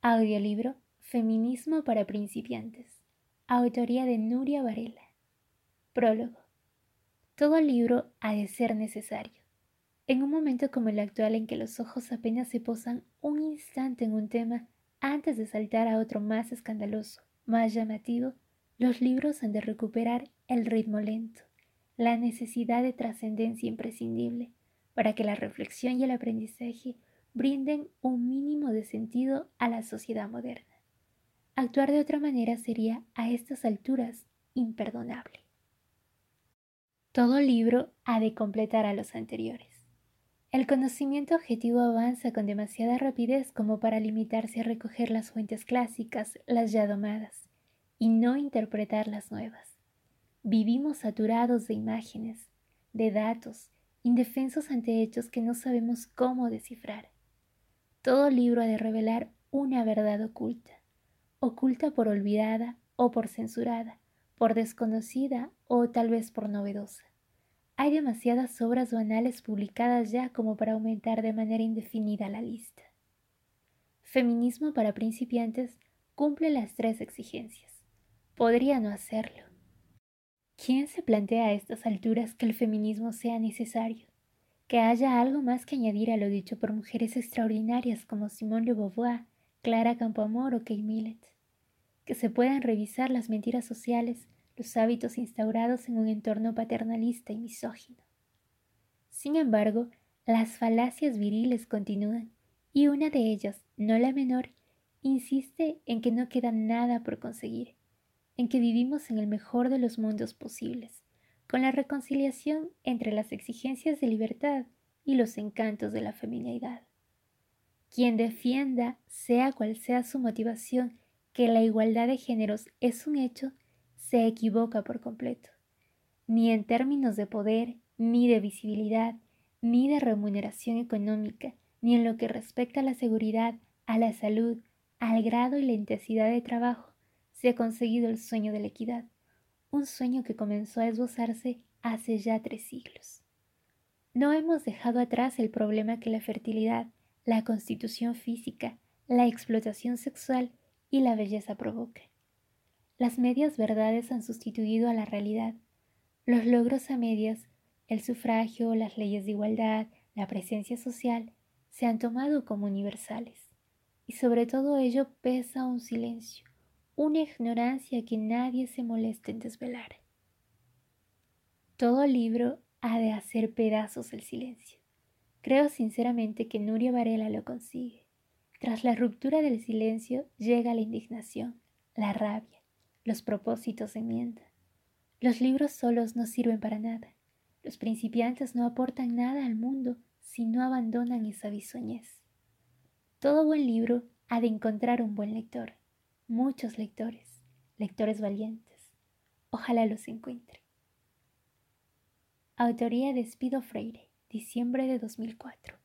Audiolibro Feminismo para principiantes. Autoría de Nuria Varela. Prólogo. Todo libro ha de ser necesario. En un momento como el actual en que los ojos apenas se posan un instante en un tema antes de saltar a otro más escandaloso, más llamativo, los libros han de recuperar el ritmo lento, la necesidad de trascendencia imprescindible para que la reflexión y el aprendizaje brinden un mínimo de sentido a la sociedad moderna. Actuar de otra manera sería, a estas alturas, imperdonable. Todo libro ha de completar a los anteriores. El conocimiento objetivo avanza con demasiada rapidez como para limitarse a recoger las fuentes clásicas, las ya domadas, y no interpretar las nuevas. Vivimos saturados de imágenes, de datos, indefensos ante hechos que no sabemos cómo descifrar. Todo libro ha de revelar una verdad oculta, oculta por olvidada o por censurada, por desconocida o tal vez por novedosa. Hay demasiadas obras banales publicadas ya como para aumentar de manera indefinida la lista. Feminismo para principiantes cumple las tres exigencias. Podría no hacerlo. ¿Quién se plantea a estas alturas que el feminismo sea necesario? Que haya algo más que añadir a lo dicho por mujeres extraordinarias como Simone de Beauvoir, Clara Campoamor o Kate Millett, que se puedan revisar las mentiras sociales, los hábitos instaurados en un entorno paternalista y misógino. Sin embargo, las falacias viriles continúan, y una de ellas, no la menor, insiste en que no queda nada por conseguir, en que vivimos en el mejor de los mundos posibles, con la reconciliación entre las exigencias de libertad y los encantos de la feminidad. Quien defienda, sea cual sea su motivación, que la igualdad de géneros es un hecho, se equivoca por completo. Ni en términos de poder, ni de visibilidad, ni de remuneración económica, ni en lo que respecta a la seguridad, a la salud, al grado y la intensidad de trabajo, se ha conseguido el sueño de la equidad un sueño que comenzó a esbozarse hace ya tres siglos. No hemos dejado atrás el problema que la fertilidad, la constitución física, la explotación sexual y la belleza provoca. Las medias verdades han sustituido a la realidad. Los logros a medias, el sufragio, las leyes de igualdad, la presencia social, se han tomado como universales. Y sobre todo ello pesa un silencio, una ignorancia que nadie se moleste en desvelar. Todo libro ha de hacer pedazos el silencio. Creo sinceramente que Nuria Varela lo consigue. Tras la ruptura del silencio llega la indignación, la rabia, los propósitos de enmienda. Los libros solos no sirven para nada. Los principiantes no aportan nada al mundo si no abandonan esa bisoñez. Todo buen libro ha de encontrar un buen lector muchos lectores, lectores valientes. Ojalá los encuentre. Autoría de Espido Freire, diciembre de 2004.